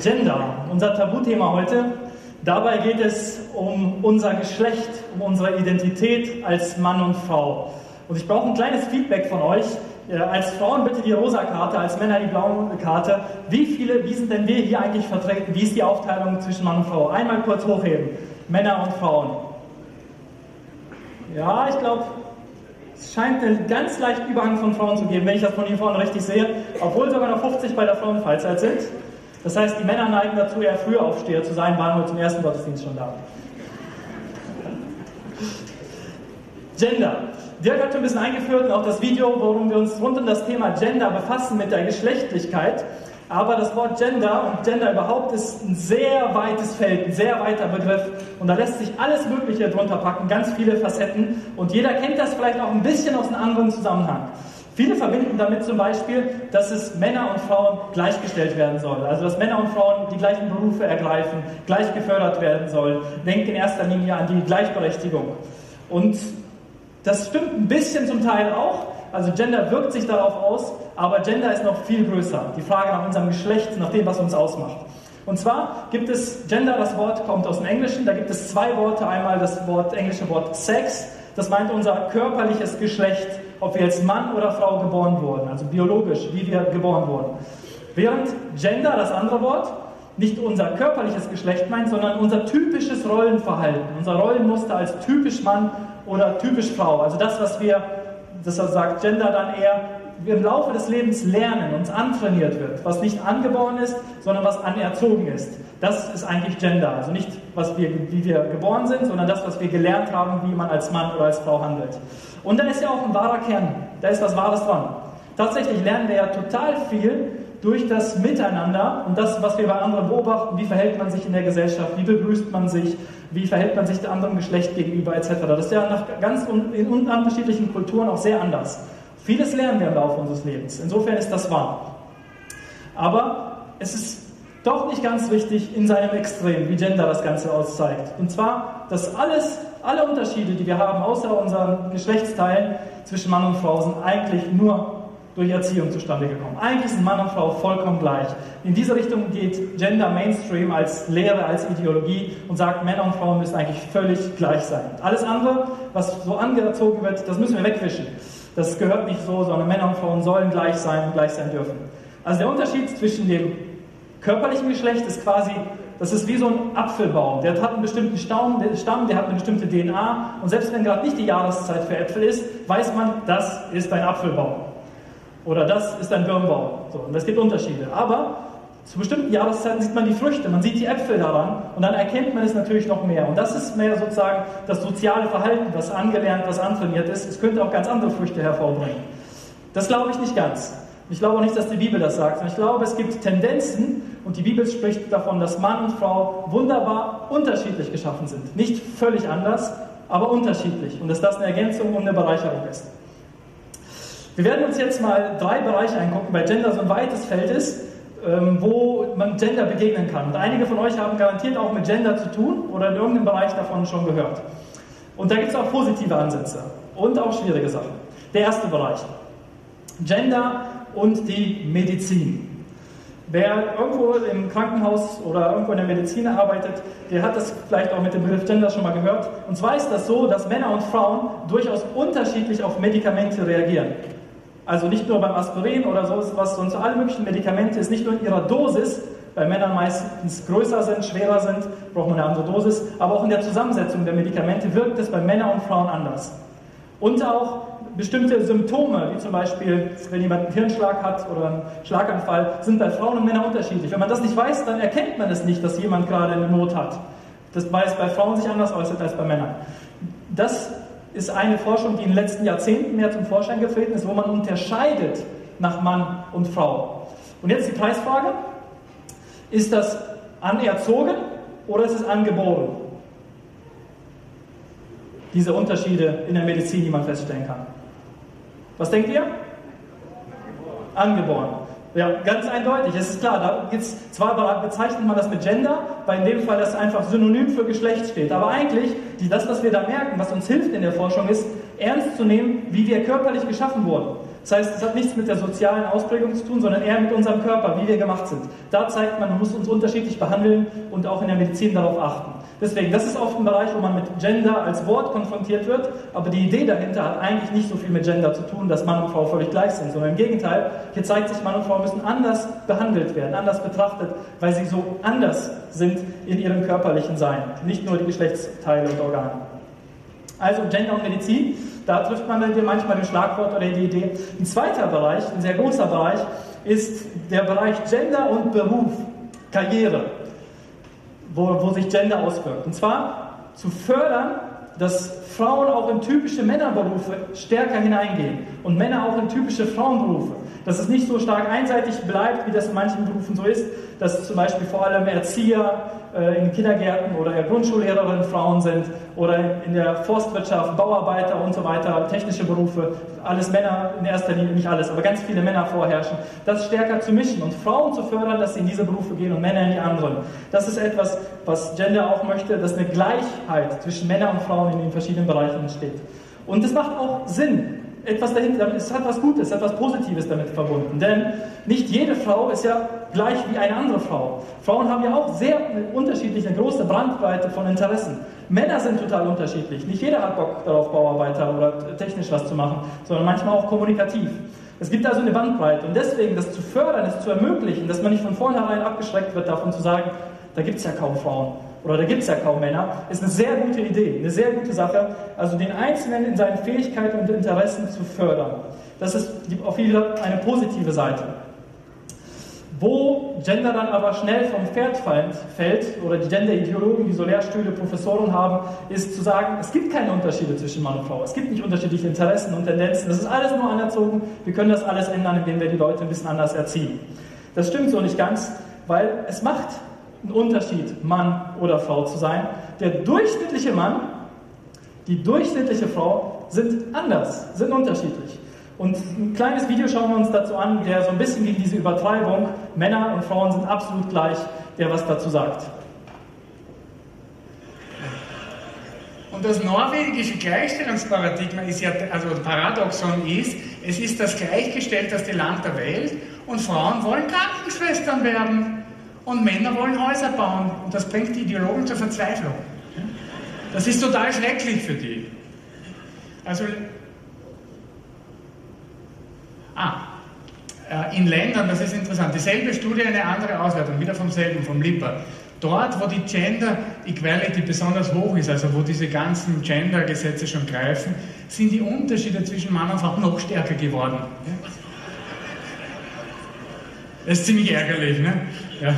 Gender, unser Tabuthema heute. Dabei geht es um unser Geschlecht, um unsere Identität als Mann und Frau. Und ich brauche ein kleines Feedback von euch. Äh, als Frauen bitte die rosa Karte, als Männer die blaue Karte. Wie viele, wie sind denn wir hier eigentlich vertreten? Wie ist die Aufteilung zwischen Mann und Frau? Einmal kurz hochheben. Männer und Frauen. Ja, ich glaube, es scheint einen ganz leichten Überhang von Frauen zu geben, wenn ich das von hier vorne richtig sehe, obwohl sogar noch 50 bei der Frauenfreizeit sind. Das heißt, die Männer neigen dazu, eher früher Aufsteher zu sein, waren heute zum ersten Gottesdienst schon da. Gender. Dirk hat schon ein bisschen eingeführt und auch das Video, worum wir uns rund um das Thema Gender befassen mit der Geschlechtlichkeit. Aber das Wort Gender und Gender überhaupt ist ein sehr weites Feld, ein sehr weiter Begriff. Und da lässt sich alles Mögliche drunter packen, ganz viele Facetten. Und jeder kennt das vielleicht auch ein bisschen aus einem anderen Zusammenhang. Viele verbinden damit zum Beispiel, dass es Männer und Frauen gleichgestellt werden soll. Also dass Männer und Frauen die gleichen Berufe ergreifen, gleich gefördert werden soll. Denkt in erster Linie an die Gleichberechtigung. Und das stimmt ein bisschen zum Teil auch. Also Gender wirkt sich darauf aus, aber Gender ist noch viel größer. Die Frage nach unserem Geschlecht, nach dem, was uns ausmacht. Und zwar gibt es Gender, das Wort kommt aus dem Englischen, da gibt es zwei Worte. Einmal das Wort, englische Wort Sex, das meint unser körperliches Geschlecht, ob wir als Mann oder Frau geboren wurden, also biologisch, wie wir geboren wurden. Während Gender, das andere Wort, nicht unser körperliches Geschlecht meint, sondern unser typisches Rollenverhalten, unser Rollenmuster als typisch Mann oder typisch Frau. Also das, was wir, das sagt Gender dann eher, im Laufe des Lebens lernen, uns antrainiert wird, was nicht angeboren ist, sondern was anerzogen ist. Das ist eigentlich Gender. Also nicht, was wir, wie wir geboren sind, sondern das, was wir gelernt haben, wie man als Mann oder als Frau handelt. Und da ist ja auch ein wahrer Kern, da ist was Wahres dran. Tatsächlich lernen wir ja total viel durch das Miteinander und das, was wir bei anderen beobachten, wie verhält man sich in der Gesellschaft, wie begrüßt man sich, wie verhält man sich dem anderen Geschlecht gegenüber etc. Das ist ja nach ganz in unterschiedlichen Kulturen auch sehr anders. Vieles lernen wir im Laufe unseres Lebens. Insofern ist das wahr. Aber es ist doch nicht ganz wichtig in seinem Extrem, wie Gender das Ganze auszeigt. Und zwar, dass alles, alle Unterschiede, die wir haben, außer unseren Geschlechtsteilen zwischen Mann und Frau, sind eigentlich nur durch Erziehung zustande gekommen. Eigentlich sind Mann und Frau vollkommen gleich. In diese Richtung geht Gender Mainstream als Lehre, als Ideologie und sagt, Männer und Frauen müssen eigentlich völlig gleich sein. Alles andere, was so angezogen wird, das müssen wir wegwischen. Das gehört nicht so, sondern Männer und Frauen sollen gleich sein und gleich sein dürfen. Also der Unterschied zwischen dem körperlichen Geschlecht ist quasi, das ist wie so ein Apfelbaum. Der hat einen bestimmten Stamm, der, hat eine bestimmte DNA und selbst wenn gerade nicht die Jahreszeit für Äpfel ist, weiß man, das ist ein Apfelbaum. Oder das ist ein Birnbaum. So, und es gibt Unterschiede. Aber zu bestimmten Jahreszeiten sieht man die Früchte, man sieht die Äpfel daran und dann erkennt man es natürlich noch mehr. Und das ist mehr sozusagen das soziale Verhalten, was angelernt, was antrainiert ist. Es könnte auch ganz andere Früchte hervorbringen. Das glaube ich nicht ganz. Ich glaube auch nicht, dass die Bibel das sagt, sondern ich glaube, es gibt Tendenzen und die Bibel spricht davon, dass Mann und Frau wunderbar unterschiedlich geschaffen sind. Nicht völlig anders, aber unterschiedlich und dass das eine Ergänzung und eine Bereicherung ist. Wir werden uns jetzt mal drei Bereiche angucken, weil Gender so ein weites Feld ist, ähm, wo man Gender begegnen kann. Und einige von euch haben garantiert auch mit Gender zu tun oder in irgendeinem Bereich davon schon gehört. Und da gibt es auch positive Ansätze und auch schwierige Sachen. Der erste Bereich. Gender und die Medizin. Wer irgendwo im Krankenhaus oder irgendwo in der Medizin arbeitet, der hat das vielleicht auch mit dem Begriff Gender schon mal gehört. Und zwar ist das so, dass Männer und Frauen durchaus unterschiedlich auf Medikamente reagieren. Also nicht nur beim Aspirin oder so, was sonst alle möglichen Medikamente ist, nicht nur in ihrer Dosis, weil Männer meistens größer sind, schwerer sind, braucht man eine andere Dosis, aber auch in der Zusammensetzung der Medikamente wirkt es bei Männern und Frauen anders. Und auch bestimmte Symptome, wie zum Beispiel, wenn jemand einen Hirnschlag hat oder einen Schlaganfall, sind bei Frauen und Männern unterschiedlich. Wenn man das nicht weiß, dann erkennt man es nicht, dass jemand gerade eine Not hat. Das weiß bei Frauen sich anders äußert als bei Männern. Das ist eine Forschung, die in den letzten Jahrzehnten mehr zum Vorschein getreten ist, wo man unterscheidet nach Mann und Frau. Und jetzt die Preisfrage. Ist das anerzogen oder ist es angeboren? Diese Unterschiede in der Medizin, die man feststellen kann. Was denkt ihr? Angeboren. Ja, ganz eindeutig. Es ist klar, da gibt's, zwar bezeichnet man das mit Gender, weil in dem Fall das einfach synonym für Geschlecht steht. Aber eigentlich, das, was wir da merken, was uns hilft in der Forschung, ist, ernst zu nehmen, wie wir körperlich geschaffen wurden. Das heißt, es hat nichts mit der sozialen Ausprägung zu tun, sondern eher mit unserem Körper, wie wir gemacht sind. Da zeigt man, man muss uns unterschiedlich behandeln und auch in der Medizin darauf achten. Deswegen, das ist oft ein Bereich, wo man mit Gender als Wort konfrontiert wird, aber die Idee dahinter hat eigentlich nicht so viel mit Gender zu tun, dass Mann und Frau völlig gleich sind, sondern im Gegenteil, hier zeigt sich, Mann und Frau müssen anders behandelt werden, anders betrachtet, weil sie so anders sind in ihrem körperlichen Sein, nicht nur die Geschlechtsteile und Organe. Also Gender und Medizin, da trifft man dann manchmal den Schlagwort oder die Idee. Ein zweiter Bereich, ein sehr großer Bereich, ist der Bereich Gender und Beruf, Karriere wo, wo sich Gender auswirkt. Und zwar zu fördern, dass Frauen auch in typische Männerberufe stärker hineingehen und Männer auch in typische Frauenberufe. Dass es nicht so stark einseitig bleibt, wie das in manchen Berufen so ist, dass zum Beispiel vor allem Erzieher äh, in Kindergärten oder Grundschullehrerinnen Frauen sind oder in der Forstwirtschaft, Bauarbeiter und so weiter, technische Berufe, alles Männer in erster Linie, nicht alles, aber ganz viele Männer vorherrschen. Das stärker zu mischen und Frauen zu fördern, dass sie in diese Berufe gehen und Männer in die anderen. Das ist etwas, was Gender auch möchte, dass eine Gleichheit zwischen Männern und Frauen in den verschiedenen Bereichen entsteht. Und es macht auch Sinn, etwas dahinter, es hat was Gutes, etwas Positives damit verbunden. Denn nicht jede Frau ist ja gleich wie eine andere Frau. Frauen haben ja auch sehr unterschiedliche, große Brandweite von Interessen. Männer sind total unterschiedlich. Nicht jeder hat Bock darauf, Bauarbeiter oder technisch was zu machen, sondern manchmal auch kommunikativ. Es gibt also eine Bandbreite und deswegen das zu fördern, es zu ermöglichen, dass man nicht von vornherein abgeschreckt wird davon zu sagen, da gibt es ja kaum Frauen oder da gibt es ja kaum Männer, ist eine sehr gute Idee, eine sehr gute Sache. Also den Einzelnen in seinen Fähigkeiten und Interessen zu fördern. Das ist auf jeden Fall eine positive Seite. Wo Gender dann aber schnell vom Pferd fällt, oder die Gender-Ideologen, die so Lehrstühle, Professoren haben, ist zu sagen, es gibt keine Unterschiede zwischen Mann und Frau. Es gibt nicht unterschiedliche Interessen und Tendenzen. Das ist alles nur anerzogen. Wir können das alles ändern, indem wir die Leute ein bisschen anders erziehen. Das stimmt so nicht ganz, weil es macht ein Unterschied, Mann oder Frau zu sein. Der durchschnittliche Mann, die durchschnittliche Frau sind anders, sind unterschiedlich. Und ein kleines Video schauen wir uns dazu an, der so ein bisschen gegen diese Übertreibung, Männer und Frauen sind absolut gleich, der was dazu sagt. Und das norwegische Gleichstellungsparadigma ist ja, also Paradoxon ist, es ist das gleichgestellteste Land der Welt und Frauen wollen Krankenschwestern werden. Und Männer wollen Häuser bauen und das bringt die Ideologen zur Verzweiflung. Das ist total schrecklich für die. Also, ah, äh, in Ländern, das ist interessant, dieselbe Studie, eine andere Auswertung, wieder vom selben, vom LIPA. Dort, wo die Gender Equality besonders hoch ist, also wo diese ganzen Gender-Gesetze schon greifen, sind die Unterschiede zwischen Mann und Frau noch stärker geworden. Das ist ziemlich ärgerlich, ne? Ja.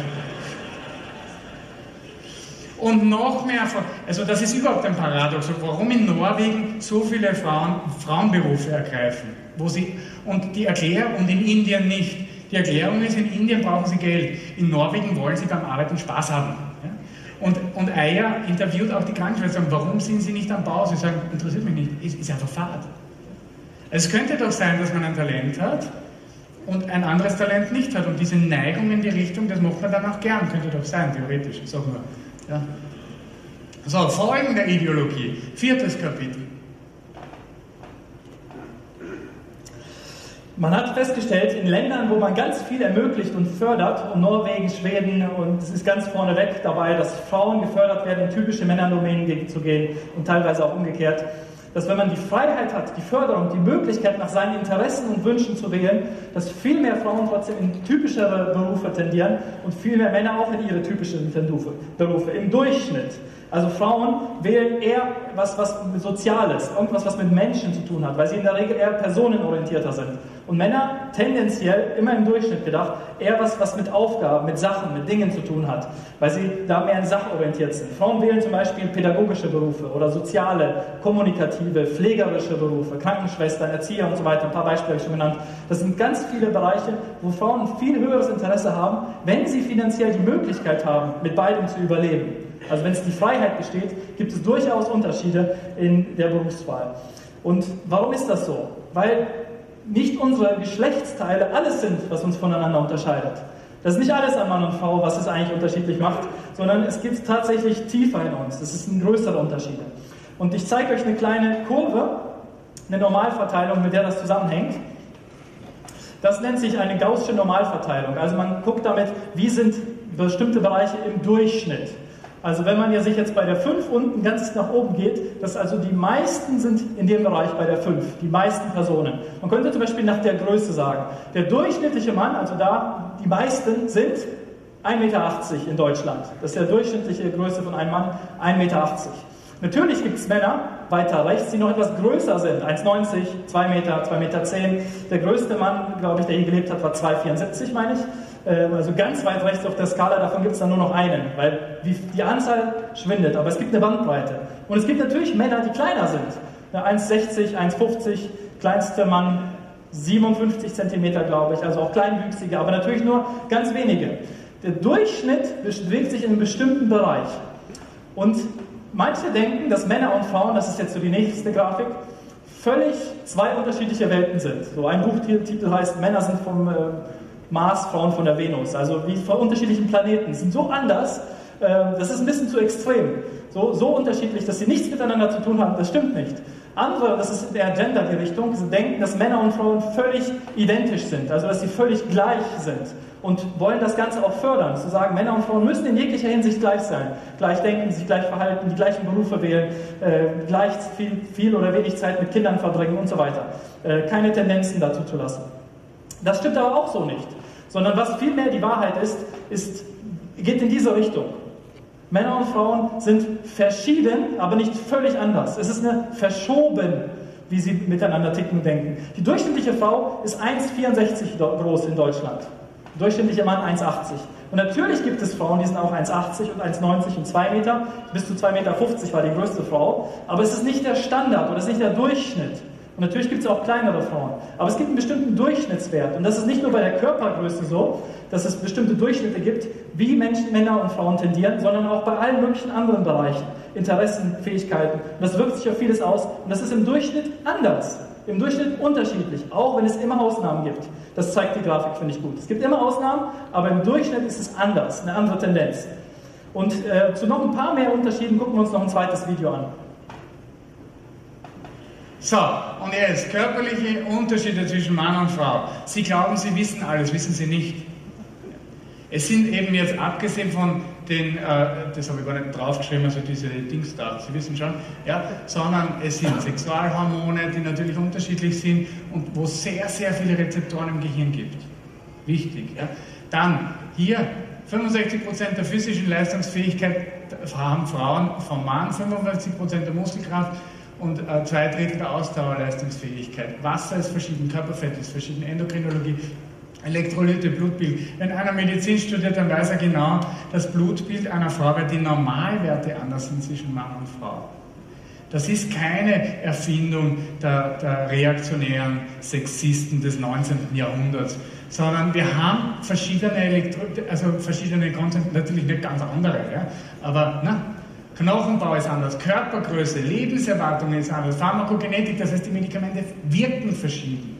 Und noch mehr, also das ist überhaupt ein Paradox, warum in Norwegen so viele Frauen Frauenberufe ergreifen. Wo sie, und die Erklärung, und in Indien nicht. Die Erklärung ist, in Indien brauchen sie Geld, in Norwegen wollen sie beim Arbeiten Spaß haben. Und, und Eier interviewt auch die Krankenschwester, warum sind sie nicht am Bau? Sie sagen, interessiert mich nicht, ist, ist einfach Fahrt. Es könnte doch sein, dass man ein Talent hat, und ein anderes Talent nicht hat. Und diese Neigung in die Richtung, das macht man dann auch gern, könnte doch sein, theoretisch, sagen wir. Ja. So, Folgen der Ideologie. Viertes Kapitel. Man hat festgestellt, in Ländern, wo man ganz viel ermöglicht und fördert, und Norwegen, Schweden, und es ist ganz vorneweg dabei, dass Frauen gefördert werden, in typische Männerdomänen zu gehen und teilweise auch umgekehrt, dass wenn man die Freiheit hat, die Förderung, die Möglichkeit nach seinen Interessen und Wünschen zu wählen, dass viel mehr Frauen trotzdem in typischere Berufe tendieren und viel mehr Männer auch in ihre typischen Berufe, im Durchschnitt. Also Frauen wählen eher was, was Soziales, irgendwas, was mit Menschen zu tun hat, weil sie in der Regel eher personenorientierter sind. Und Männer tendenziell, immer im Durchschnitt gedacht, eher was, was mit Aufgaben, mit Sachen, mit Dingen zu tun hat, weil sie da mehr sachorientiert sind. Frauen wählen zum Beispiel pädagogische Berufe oder soziale, kommunikative, pflegerische Berufe, Krankenschwestern, Erzieher und so weiter. Ein paar Beispiele habe ich schon genannt. Das sind ganz viele Bereiche, wo Frauen viel höheres Interesse haben, wenn sie finanziell die Möglichkeit haben, mit beidem zu überleben. Also wenn es die Freiheit besteht, gibt es durchaus Unterschiede in der Berufswahl. Und warum ist das so? Weil nicht unsere Geschlechtsteile alles sind, was uns voneinander unterscheidet. Das ist nicht alles an Mann und Frau, was es eigentlich unterschiedlich macht, sondern es gibt tatsächlich tiefer in uns. Das ist ein größerer Unterschied. Und ich zeige euch eine kleine Kurve, eine Normalverteilung, mit der das zusammenhängt. Das nennt sich eine gaußsche Normalverteilung. Also man guckt damit, wie sind bestimmte Bereiche im Durchschnitt. Also wenn man ja sich jetzt bei der 5 unten ganz nach oben geht, dass also die meisten sind in dem Bereich bei der 5, die meisten Personen. Man könnte zum Beispiel nach der Größe sagen, der durchschnittliche Mann, also da die meisten sind 1,80 Meter in Deutschland. Das ist die durchschnittliche Größe von einem Mann, 1,80 Meter. Natürlich gibt es Männer weiter rechts, die noch etwas größer sind, 1,90, 2 Meter, 2,10 Meter. Der größte Mann, glaube ich, der hier gelebt hat, war 2,74, meine ich. Ähm, also ganz weit rechts auf der Skala, davon gibt es dann nur noch einen, weil die Anzahl schwindet, aber es gibt eine Bandbreite. Und es gibt natürlich Männer, die kleiner sind. 1,60, 1,50, kleinste Mann 57 Zentimeter, glaube ich, also auch kleinwüchsige, aber natürlich nur ganz wenige. Der Durchschnitt bewegt sich in einem bestimmten Bereich. Und manche denken, dass Männer und Frauen, das ist jetzt so die nächste Grafik, völlig zwei unterschiedliche Welten sind. So ein Buchtitel heißt Männer sind vom äh, Mars, Frauen von der Venus. Also wie von unterschiedlichen Planeten. Sind so anders, äh, das ist ein bisschen zu extrem. So, so unterschiedlich, dass sie nichts miteinander zu tun haben, das stimmt nicht. Andere, das ist eher Gender die Richtung, denken, dass Männer und Frauen völlig identisch sind, also dass sie völlig gleich sind und wollen das Ganze auch fördern, zu sagen, Männer und Frauen müssen in jeglicher Hinsicht gleich sein, gleich denken, sich gleich verhalten, die gleichen Berufe wählen, äh, gleich viel, viel, oder wenig Zeit mit Kindern verbringen und so weiter. Äh, keine Tendenzen dazu zu lassen. Das stimmt aber auch so nicht, sondern was vielmehr die Wahrheit ist, ist geht in diese Richtung. Männer und Frauen sind verschieden, aber nicht völlig anders. Es ist eine verschoben, wie sie miteinander ticken und denken. Die durchschnittliche Frau ist 1,64 groß in Deutschland. Der durchschnittliche Mann 1,80. Und natürlich gibt es Frauen, die sind auch 1,80 und 1,90 und 2 Meter. Bis zu 2,50 Meter war die größte Frau. Aber es ist nicht der Standard oder es ist nicht der Durchschnitt. Und natürlich gibt es auch kleinere Frauen. Aber es gibt einen bestimmten Durchschnittswert. Und das ist nicht nur bei der Körpergröße so, dass es bestimmte Durchschnitte gibt, wie Menschen, Männer und Frauen tendieren, sondern auch bei allen möglichen anderen Bereichen. Interessen, Fähigkeiten. Und das wirkt sich auf vieles aus. Und das ist im Durchschnitt anders. Im Durchschnitt unterschiedlich, auch wenn es immer Ausnahmen gibt. Das zeigt die Grafik, finde ich gut. Es gibt immer Ausnahmen, aber im Durchschnitt ist es anders, eine andere Tendenz. Und äh, zu noch ein paar mehr Unterschieden gucken wir uns noch ein zweites Video an. So, und jetzt körperliche Unterschiede zwischen Mann und Frau. Sie glauben, Sie wissen alles, wissen Sie nicht. Es sind eben jetzt abgesehen von den, äh, das habe ich gar nicht draufgeschrieben, also diese Dings da, Sie wissen schon, ja, sondern es sind Sexualhormone, die natürlich unterschiedlich sind und wo es sehr, sehr viele Rezeptoren im Gehirn gibt. Wichtig. Ja. Dann hier 65% der physischen Leistungsfähigkeit haben Frauen vom Mann, 55% der Muskelkraft, und äh, zwei Drittel der Ausdauerleistungsfähigkeit. Wasser ist verschieden, Körperfett ist verschieden, Endokrinologie, Elektrolyte, Blutbild. Wenn einer Medizin studiert, dann weiß er genau, das Blutbild einer Frau, weil die Normalwerte anders sind zwischen Mann und Frau. Das ist keine Erfindung der, der reaktionären Sexisten des 19. Jahrhunderts, sondern wir haben verschiedene Elektro also verschiedene Konzepte, natürlich nicht ganz andere, ja, aber na, Knochenbau ist anders, Körpergröße, Lebenserwartung ist anders, Pharmakogenetik, das heißt, die Medikamente wirken verschieden.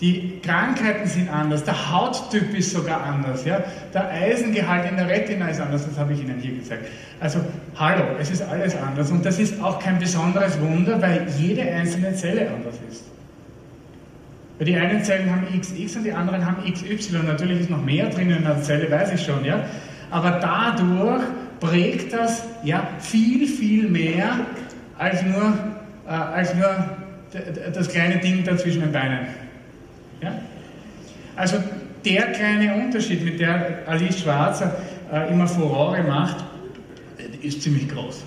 Die Krankheiten sind anders, der Hauttyp ist sogar anders, ja? der Eisengehalt in der Retina ist anders, das habe ich Ihnen hier gezeigt. Also, hallo, es ist alles anders und das ist auch kein besonderes Wunder, weil jede einzelne Zelle anders ist. Weil die einen Zellen haben XX und die anderen haben XY. Natürlich ist noch mehr drin in der Zelle, weiß ich schon, ja. Aber dadurch prägt das ja viel, viel mehr als nur, äh, als nur das kleine Ding da zwischen den Beinen. Ja? Also der kleine Unterschied, mit der Alice Schwarzer äh, immer Furore macht, ist ziemlich groß.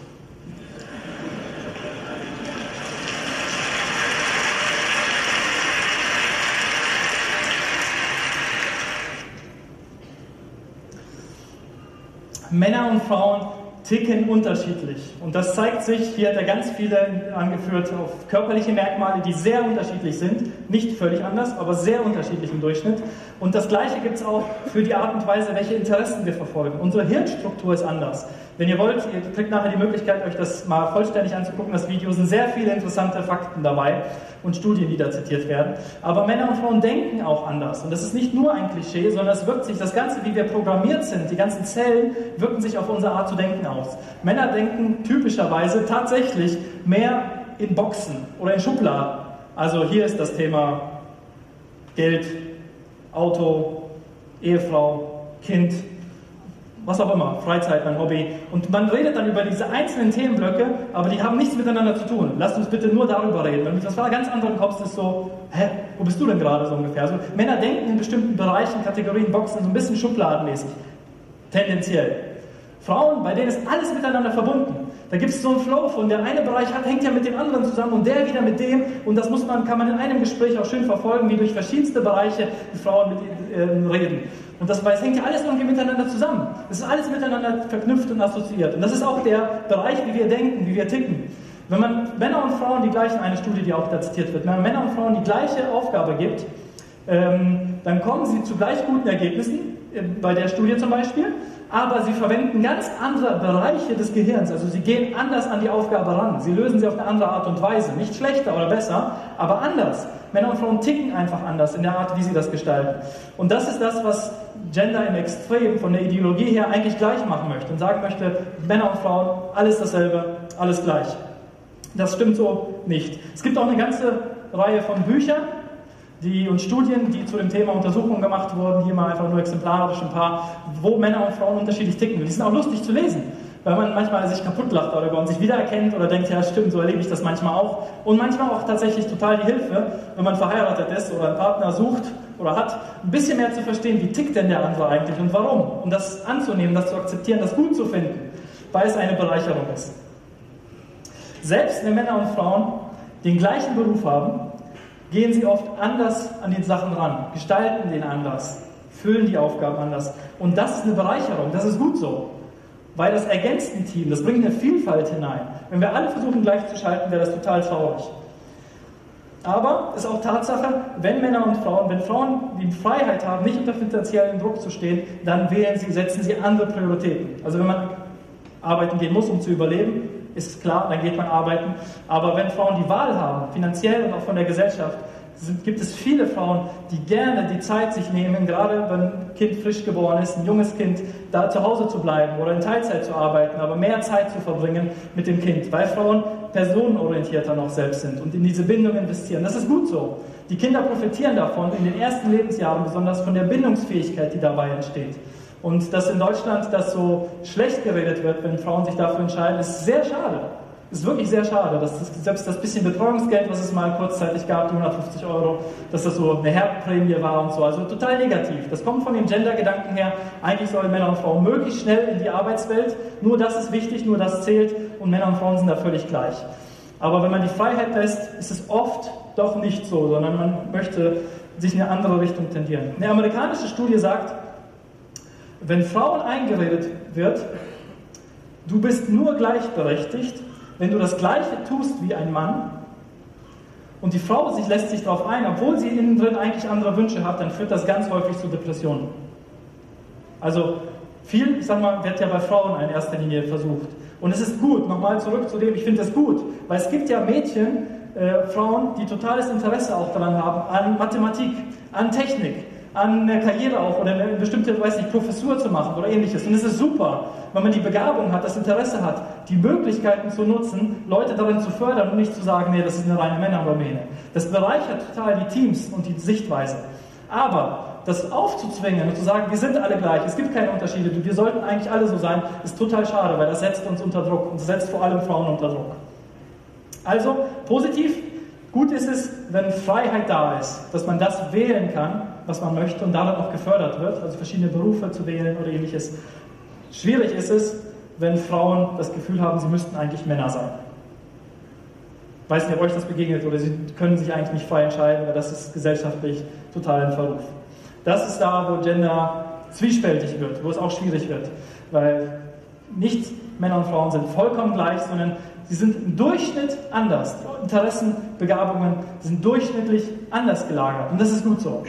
Männer und Frauen ticken unterschiedlich. Und das zeigt sich, hier hat er ganz viele angeführt, auf körperliche Merkmale, die sehr unterschiedlich sind. Nicht völlig anders, aber sehr unterschiedlich im Durchschnitt. Und das Gleiche gibt es auch für die Art und Weise, welche Interessen wir verfolgen. Unsere Hirnstruktur ist anders. Wenn ihr wollt, ihr kriegt nachher die Möglichkeit, euch das mal vollständig anzugucken. Das Video sind sehr viele interessante Fakten dabei und Studien, die da zitiert werden. Aber Männer und Frauen denken auch anders. Und das ist nicht nur ein Klischee, sondern es wirkt sich, das Ganze, wie wir programmiert sind, die ganzen Zellen, wirken sich auf unsere Art zu denken aus. Männer denken typischerweise tatsächlich mehr in Boxen oder in Schubladen. Also hier ist das Thema Geld, Auto, Ehefrau, Kind, was auch immer, Freizeit, mein Hobby. Und man redet dann über diese einzelnen Themenblöcke, aber die haben nichts miteinander zu tun. Lasst uns bitte nur darüber reden. Wenn das war ganz anderen Kopf ist so, hä, wo bist du denn gerade so ungefähr? Also Männer denken in bestimmten Bereichen, Kategorien, Boxen so ein bisschen schubladenmäßig. Tendenziell. Frauen, bei denen ist alles miteinander verbunden. Da gibt es so einen Flow von der eine Bereich hat, hängt ja mit dem anderen zusammen und der wieder mit dem und das muss man, kann man in einem Gespräch auch schön verfolgen, wie durch verschiedenste Bereiche die Frauen mit äh, reden. Und das, es hängt ja alles irgendwie miteinander zusammen. Es ist alles miteinander verknüpft und assoziiert. Und das ist auch der Bereich, wie wir denken, wie wir ticken. Wenn man Männer und Frauen die gleichen, eine Studie, die auch da zitiert wird, wenn man Männer und Frauen die gleiche Aufgabe gibt, ähm, dann kommen sie zu gleich guten Ergebnissen, äh, bei der Studie zum Beispiel, aber sie verwenden ganz andere Bereiche des Gehirns. Also sie gehen anders an die Aufgabe ran. Sie lösen sie auf eine andere Art und Weise. Nicht schlechter oder besser, aber anders. Männer und Frauen ticken einfach anders in der Art, wie sie das gestalten. Und das ist das, was Gender im Extrem von der Ideologie her eigentlich gleich machen möchte und sagen möchte, Männer und Frauen, alles dasselbe, alles gleich. Das stimmt so nicht. Es gibt auch eine ganze Reihe von Büchern, die, und Studien, die zu dem Thema Untersuchungen gemacht wurden, hier mal einfach nur exemplarisch ein paar, wo Männer und Frauen unterschiedlich ticken. Die sind auch lustig zu lesen, weil man manchmal sich kaputt lacht darüber und sich wiedererkennt oder denkt, ja stimmt, so erlebe ich das manchmal auch. Und manchmal auch tatsächlich total die Hilfe, wenn man verheiratet ist oder einen Partner sucht oder hat, ein bisschen mehr zu verstehen, wie tickt denn der andere eigentlich und warum. Und das anzunehmen, das zu akzeptieren, das gut zu finden, weil es eine Bereicherung ist. Selbst wenn Männer und Frauen den gleichen Beruf haben, gehen sie oft anders an die Sachen ran, gestalten den anders, füllen die Aufgaben anders. Und das ist eine Bereicherung, das ist gut so. Weil das ergänzt ein Team, das bringt eine Vielfalt hinein. Wenn wir alle versuchen gleich zu schalten, wäre das total traurig. Aber ist auch Tatsache, wenn Männer und Frauen, wenn Frauen die Freiheit haben, nicht unter finanziellen Druck zu stehen, dann wählen sie, setzen sie andere Prioritäten. Also wenn man arbeiten gehen muss, um zu überleben, ist klar, dann geht man arbeiten. Aber wenn Frauen die Wahl haben, finanziell und auch von der Gesellschaft, sind, gibt es viele Frauen, die gerne die Zeit sich nehmen, gerade wenn ein Kind frisch geboren ist, ein junges Kind, da zu Hause zu bleiben oder in Teilzeit zu arbeiten, aber mehr Zeit zu verbringen mit dem Kind, weil Frauen personenorientierter noch selbst sind und in diese Bindung investieren. Das ist gut so. Die Kinder profitieren davon in den ersten Lebensjahren besonders von der Bindungsfähigkeit, die dabei entsteht. Und dass in Deutschland das so schlecht geredet wird, wenn Frauen sich dafür entscheiden, ist sehr schade. Ist wirklich sehr schade, dass das, selbst das bisschen Betreuungsgeld, was es mal kurzzeitig gab, die 150 Euro, dass das so eine Herbprämie war und so. Also total negativ. Das kommt von dem Gender-Gedanken her. Eigentlich sollen Männer und Frauen möglichst schnell in die Arbeitswelt. Nur das ist wichtig, nur das zählt und Männer und Frauen sind da völlig gleich. Aber wenn man die Freiheit lässt, ist es oft doch nicht so, sondern man möchte sich in eine andere Richtung tendieren. Eine amerikanische Studie sagt, wenn Frauen eingeredet wird, du bist nur gleichberechtigt, wenn du das Gleiche tust wie ein Mann und die Frau sich lässt sich darauf ein, obwohl sie innen drin eigentlich andere Wünsche hat, dann führt das ganz häufig zu Depressionen. Also viel, ich sag mal, wird ja bei Frauen in erster Linie versucht. Und es ist gut, nochmal zurück zu dem, ich finde das gut, weil es gibt ja Mädchen, äh, Frauen, die totales Interesse auch daran haben, an Mathematik, an Technik, an eine Karriere auch oder eine bestimmte, weiß nicht, Professur zu machen oder ähnliches. Und es ist super, wenn man die Begabung hat, das Interesse hat, die Möglichkeiten zu nutzen, Leute darin zu fördern und nicht zu sagen, nee, das ist eine reine Männerdomäne. Das bereichert total die Teams und die Sichtweise. Aber das aufzuzwingen und zu sagen, wir sind alle gleich, es gibt keine Unterschiede, wir sollten eigentlich alle so sein, ist total schade, weil das setzt uns unter Druck und setzt vor allem Frauen unter Druck. Also positiv, gut ist es, wenn Freiheit da ist, dass man das wählen kann was man möchte und darin auch gefördert wird, also verschiedene Berufe zu wählen oder ähnliches. Schwierig ist es, wenn Frauen das Gefühl haben, sie müssten eigentlich Männer sein. Ich weiß nicht, ob euch das begegnet oder sie können sich eigentlich nicht frei entscheiden, weil das ist gesellschaftlich total ein Verruf. Das ist da, wo Gender zwiespältig wird, wo es auch schwierig wird, weil nicht Männer und Frauen sind vollkommen gleich, sondern sie sind im Durchschnitt anders. Die Interessen, Begabungen sind durchschnittlich anders gelagert und das ist gut so.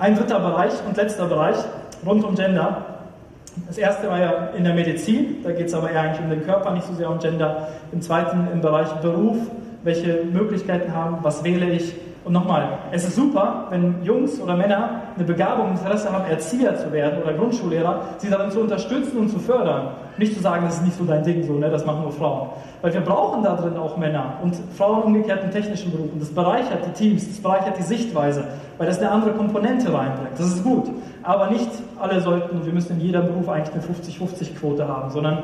Ein dritter Bereich und letzter Bereich rund um Gender. Das erste war ja in der Medizin, da geht es aber eher eigentlich um den Körper, nicht so sehr um Gender. Im zweiten im Bereich Beruf, welche Möglichkeiten haben, was wähle ich. Und nochmal, es ist super, wenn Jungs oder Männer eine Begabung und Interesse haben, Erzieher zu werden oder Grundschullehrer, sie darin zu unterstützen und zu fördern. Nicht zu sagen, das ist nicht so dein Ding, so, ne, das machen nur Frauen. Weil wir brauchen da drin auch Männer und Frauen umgekehrt in technischen Berufen. Das bereichert die Teams, das bereichert die Sichtweise, weil das eine andere Komponente reinbringt. Das ist gut. Aber nicht alle sollten, wir müssen in jedem Beruf eigentlich eine 50-50-Quote haben, sondern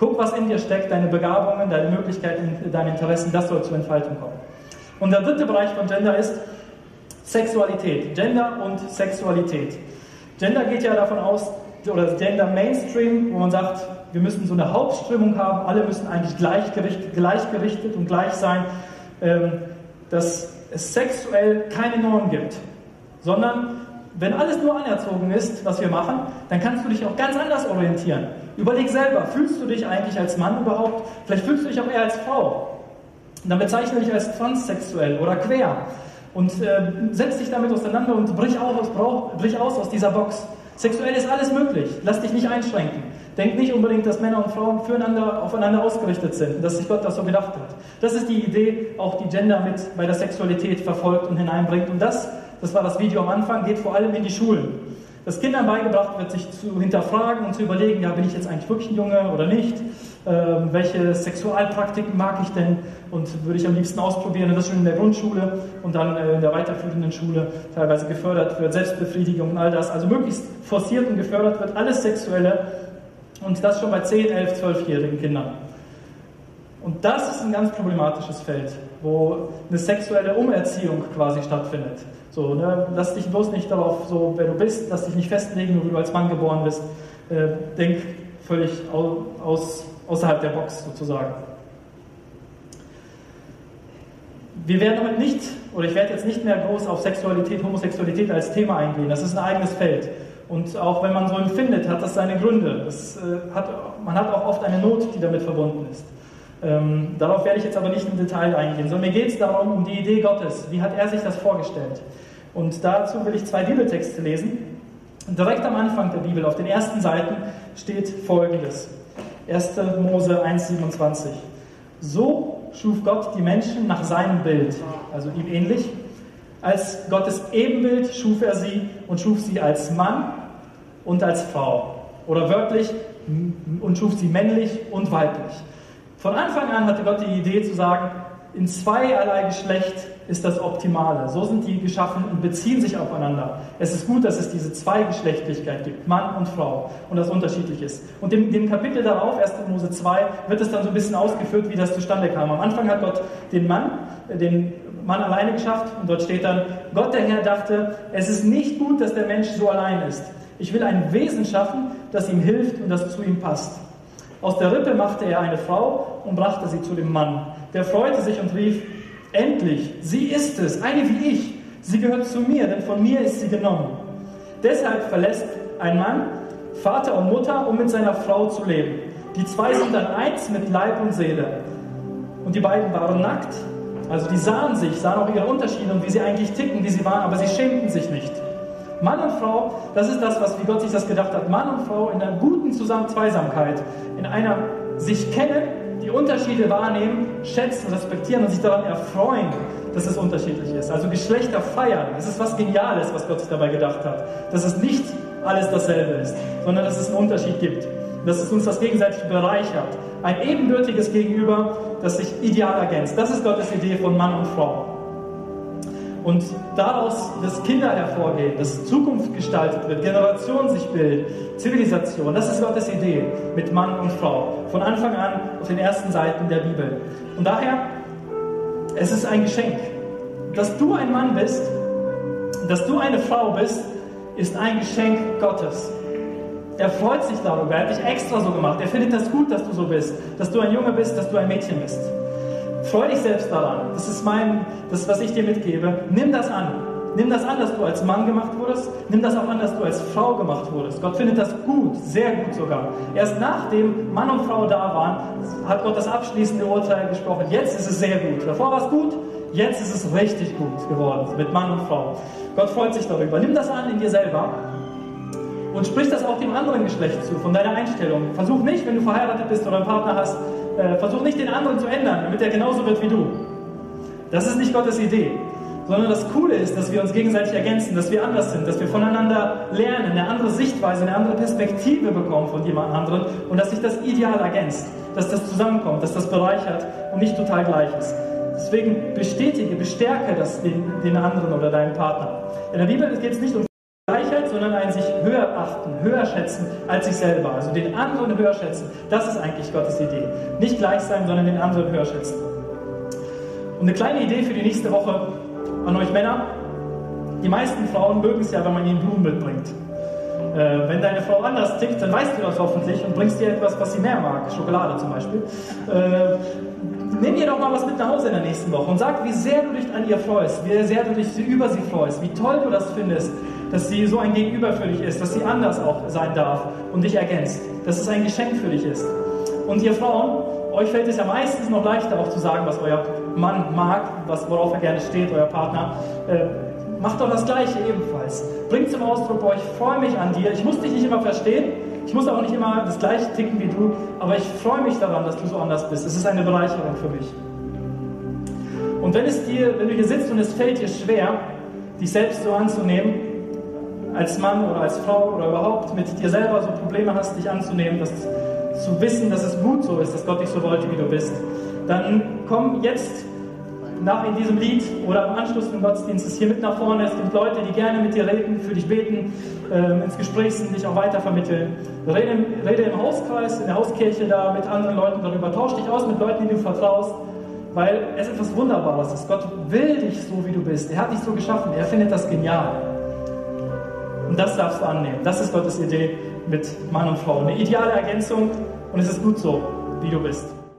guck, was in dir steckt, deine Begabungen, deine Möglichkeiten, deine Interessen, das soll zur Entfaltung kommen. Und der dritte Bereich von Gender ist Sexualität. Gender und Sexualität. Gender geht ja davon aus, oder Gender Mainstream, wo man sagt, wir müssen so eine Hauptströmung haben, alle müssen eigentlich gleichgerichtet, gleichgerichtet und gleich sein, ähm, dass es sexuell keine Norm gibt, sondern wenn alles nur anerzogen ist, was wir machen, dann kannst du dich auch ganz anders orientieren. Überleg selber, fühlst du dich eigentlich als Mann überhaupt? Vielleicht fühlst du dich auch eher als Frau. Dann bezeichne dich als transsexuell oder quer und äh, setz dich damit auseinander und brich aus, brich aus aus dieser Box. Sexuell ist alles möglich. Lass dich nicht einschränken. Denk nicht unbedingt, dass Männer und Frauen füreinander, aufeinander ausgerichtet sind, dass sich Gott das so gedacht hat. Das ist die Idee, auch die Gender mit bei der Sexualität verfolgt und hineinbringt. Und das, das war das Video am Anfang, geht vor allem in die Schulen dass Kindern beigebracht wird, sich zu hinterfragen und zu überlegen, ja, bin ich jetzt eigentlich wirklich ein Junge oder nicht? Ähm, welche Sexualpraktiken mag ich denn und würde ich am liebsten ausprobieren? Und das schon in der Grundschule und dann äh, in der weiterführenden Schule teilweise gefördert wird, Selbstbefriedigung und all das. Also möglichst forciert und gefördert wird alles Sexuelle und das schon bei 10, 11, 12-jährigen Kindern. Und das ist ein ganz problematisches Feld, wo eine sexuelle Umerziehung quasi stattfindet. So, ne? Lass dich bloß nicht darauf, so, wer du bist, lass dich nicht festlegen, wie du als Mann geboren bist. Äh, denk völlig aus, außerhalb der Box sozusagen. Wir werden damit nicht, oder ich werde jetzt nicht mehr groß auf Sexualität, Homosexualität als Thema eingehen. Das ist ein eigenes Feld. Und auch wenn man so empfindet, hat das seine Gründe. Das, äh, hat, man hat auch oft eine Not, die damit verbunden ist. Ähm, darauf werde ich jetzt aber nicht im Detail eingehen, sondern mir geht es darum, um die Idee Gottes. Wie hat er sich das vorgestellt? Und dazu will ich zwei Bibeltexte lesen. Direkt am Anfang der Bibel, auf den ersten Seiten, steht folgendes. 1. Mose 1,27. So schuf Gott die Menschen nach seinem Bild, also ihm ähnlich. Als Gottes Ebenbild schuf er sie und schuf sie als Mann und als Frau. Oder wörtlich, und schuf sie männlich und weiblich. Von Anfang an hatte Gott die Idee zu sagen, in zweierlei Geschlecht ist das Optimale. So sind die geschaffen und beziehen sich aufeinander. Es ist gut, dass es diese Zweigeschlechtlichkeit gibt, Mann und Frau, und das unterschiedlich ist. Und im, dem Kapitel darauf, 1. Mose 2, wird es dann so ein bisschen ausgeführt, wie das zustande kam. Am Anfang hat Gott den Mann, den Mann alleine geschafft, und dort steht dann, Gott der Herr dachte, es ist nicht gut, dass der Mensch so allein ist. Ich will ein Wesen schaffen, das ihm hilft und das zu ihm passt. Aus der Rippe machte er eine Frau und brachte sie zu dem Mann. Der freute sich und rief, endlich, sie ist es, eine wie ich. Sie gehört zu mir, denn von mir ist sie genommen. Deshalb verlässt ein Mann Vater und Mutter, um mit seiner Frau zu leben. Die zwei sind dann eins mit Leib und Seele. Und die beiden waren nackt, also die sahen sich, sahen auch ihre Unterschiede und wie sie eigentlich ticken, wie sie waren, aber sie schämten sich nicht. Mann und Frau, das ist das, was wie Gott sich das gedacht hat. Mann und Frau in einer guten Zusammen Zweisamkeit, in einer sich kennen, die Unterschiede wahrnehmen, schätzen, respektieren und sich daran erfreuen, dass es unterschiedlich ist. Also Geschlechter feiern. Das ist was Geniales, was Gott sich dabei gedacht hat. Dass es nicht alles dasselbe ist, sondern dass es einen Unterschied gibt. Dass es uns das gegenseitig bereichert. Ein ebenbürtiges Gegenüber, das sich ideal ergänzt. Das ist Gottes Idee von Mann und Frau und daraus dass Kinder hervorgehen, dass Zukunft gestaltet wird, Generation sich bildet, Zivilisation. Das ist Gottes Idee mit Mann und Frau. Von Anfang an auf den ersten Seiten der Bibel. Und daher, es ist ein Geschenk. Dass du ein Mann bist, dass du eine Frau bist, ist ein Geschenk Gottes. Er freut sich darüber. Er hat dich extra so gemacht. Er findet das gut, dass du so bist. Dass du ein Junge bist, dass du ein Mädchen bist. Freu dich selbst daran. Das ist mein, das, was ich dir mitgebe. Nimm das an. Nimm das an, dass du als Mann gemacht wurdest. Nimm das auch an, dass du als Frau gemacht wurdest. Gott findet das gut, sehr gut sogar. Erst nachdem Mann und Frau da waren, hat Gott das abschließende Urteil gesprochen. Jetzt ist es sehr gut. Davor war es gut, jetzt ist es richtig gut geworden mit Mann und Frau. Gott freut sich darüber. Nimm das an in dir selber und sprich das auch dem anderen Geschlecht zu, von deiner Einstellung. Versuch nicht, wenn du verheiratet bist oder einen Partner hast, äh, versuch nicht den anderen zu ändern, damit er genauso wird wie du. Das ist nicht Gottes Idee, sondern das Coole ist, dass wir uns gegenseitig ergänzen, dass wir anders sind, dass wir voneinander lernen, eine andere Sichtweise, eine andere Perspektive bekommen von jemand anderem und dass sich das ideal ergänzt, dass das zusammenkommt, dass das bereichert und nicht total gleich ist. Deswegen bestätige, bestärke das den, den anderen oder deinen Partner. In der Bibel geht es nicht um Gleichheit, sondern ein sich höher achten, höher schätzen als sich selber. Also den anderen höher schätzen. Das ist eigentlich Gottes Idee. Nicht gleich sein, sondern den anderen höher schätzen. Und eine kleine Idee für die nächste Woche an euch Männer. Die meisten Frauen mögen es ja, wenn man ihnen Blumen mitbringt. Äh, wenn deine Frau anders tickt, dann weißt du das hoffentlich und bringst ihr etwas, was sie mehr mag. Schokolade zum Beispiel. Äh, nimm ihr doch mal was mit nach Hause in der nächsten Woche und sag, wie sehr du dich an ihr freust, wie sehr du dich über sie freust, wie toll du das findest, dass sie so ein Gegenüber für dich ist, dass sie anders auch sein darf und dich ergänzt, dass es ein Geschenk für dich ist. Und ihr Frauen, euch fällt es ja meistens noch leichter auch zu sagen, was euer Mann mag, was, worauf er gerne steht, euer Partner. Äh, macht doch das Gleiche ebenfalls. Bringt zum Ausdruck, boah, ich freue mich an dir. Ich muss dich nicht immer verstehen. Ich muss auch nicht immer das gleiche ticken wie du, aber ich freue mich daran, dass du so anders bist. Es ist eine Bereicherung für mich. Und wenn es dir, wenn du hier sitzt und es fällt dir schwer, dich selbst so anzunehmen, als Mann oder als Frau oder überhaupt mit dir selber so Probleme hast, dich anzunehmen, das zu wissen, dass es gut so ist, dass Gott dich so wollte, wie du bist, dann komm jetzt nach in diesem Lied oder am Anschluss des Gottesdienstes hier mit nach vorne. Es gibt Leute, die gerne mit dir reden, für dich beten, äh, ins Gespräch sind, dich auch weitervermitteln. Rede, rede im Hauskreis, in der Hauskirche da mit anderen Leuten darüber. Tausch dich aus mit Leuten, denen du vertraust, weil es etwas Wunderbares ist. Gott will dich so, wie du bist. Er hat dich so geschaffen. Er findet das genial. Und das darfst du annehmen. Das ist Gottes Idee mit Mann und Frau. Eine ideale Ergänzung und es ist gut so, wie du bist.